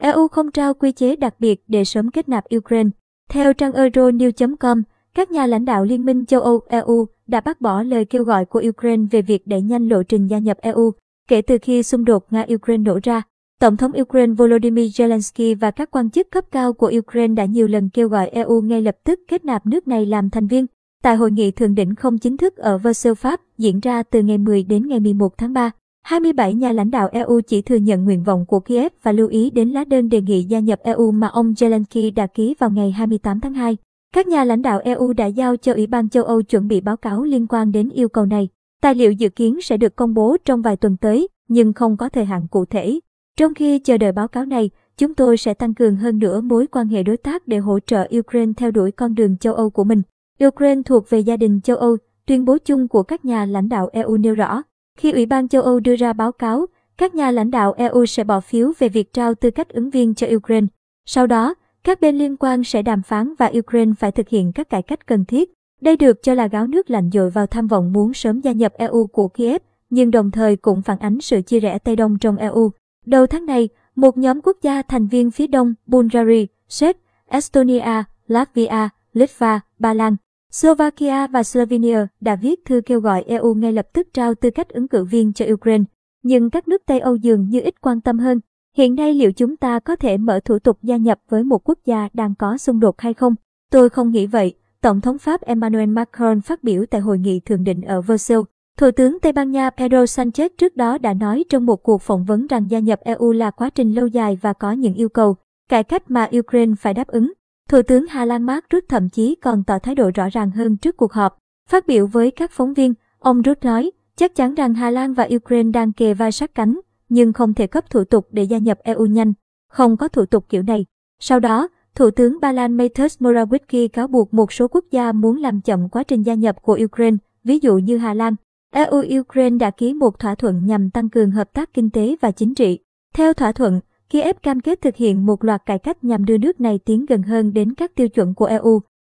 EU không trao quy chế đặc biệt để sớm kết nạp Ukraine. Theo trang Euronews.com, các nhà lãnh đạo Liên minh châu Âu EU đã bác bỏ lời kêu gọi của Ukraine về việc đẩy nhanh lộ trình gia nhập EU kể từ khi xung đột Nga-Ukraine nổ ra. Tổng thống Ukraine Volodymyr Zelensky và các quan chức cấp cao của Ukraine đã nhiều lần kêu gọi EU ngay lập tức kết nạp nước này làm thành viên. Tại hội nghị thượng đỉnh không chính thức ở Versailles, Pháp diễn ra từ ngày 10 đến ngày 11 tháng 3, 27 nhà lãnh đạo EU chỉ thừa nhận nguyện vọng của Kiev và lưu ý đến lá đơn đề nghị gia nhập EU mà ông Zelensky đã ký vào ngày 28 tháng 2. Các nhà lãnh đạo EU đã giao cho Ủy ban châu Âu chuẩn bị báo cáo liên quan đến yêu cầu này. Tài liệu dự kiến sẽ được công bố trong vài tuần tới, nhưng không có thời hạn cụ thể. Trong khi chờ đợi báo cáo này, chúng tôi sẽ tăng cường hơn nữa mối quan hệ đối tác để hỗ trợ Ukraine theo đuổi con đường châu Âu của mình. Ukraine thuộc về gia đình châu Âu, tuyên bố chung của các nhà lãnh đạo EU nêu rõ. Khi Ủy ban châu Âu đưa ra báo cáo, các nhà lãnh đạo EU sẽ bỏ phiếu về việc trao tư cách ứng viên cho Ukraine. Sau đó, các bên liên quan sẽ đàm phán và Ukraine phải thực hiện các cải cách cần thiết. Đây được cho là gáo nước lạnh dội vào tham vọng muốn sớm gia nhập EU của Kiev, nhưng đồng thời cũng phản ánh sự chia rẽ Tây Đông trong EU. Đầu tháng này, một nhóm quốc gia thành viên phía Đông Bulgaria, Séc, Estonia, Latvia, Litva, Ba Lan, Slovakia và Slovenia đã viết thư kêu gọi EU ngay lập tức trao tư cách ứng cử viên cho Ukraine. Nhưng các nước Tây Âu dường như ít quan tâm hơn. Hiện nay liệu chúng ta có thể mở thủ tục gia nhập với một quốc gia đang có xung đột hay không? Tôi không nghĩ vậy. Tổng thống Pháp Emmanuel Macron phát biểu tại hội nghị thượng đỉnh ở Brussels. Thủ tướng Tây Ban Nha Pedro Sanchez trước đó đã nói trong một cuộc phỏng vấn rằng gia nhập EU là quá trình lâu dài và có những yêu cầu, cải cách mà Ukraine phải đáp ứng. Thủ tướng Hà Lan Mark Rutte thậm chí còn tỏ thái độ rõ ràng hơn trước cuộc họp. Phát biểu với các phóng viên, ông Rutte nói, chắc chắn rằng Hà Lan và Ukraine đang kề vai sát cánh, nhưng không thể cấp thủ tục để gia nhập EU nhanh. Không có thủ tục kiểu này. Sau đó, Thủ tướng Ba Lan Mateusz Morawiecki cáo buộc một số quốc gia muốn làm chậm quá trình gia nhập của Ukraine, ví dụ như Hà Lan. EU-Ukraine đã ký một thỏa thuận nhằm tăng cường hợp tác kinh tế và chính trị. Theo thỏa thuận, Kiev cam kết thực hiện một loạt cải cách nhằm đưa nước này tiến gần hơn đến các tiêu chuẩn của EU.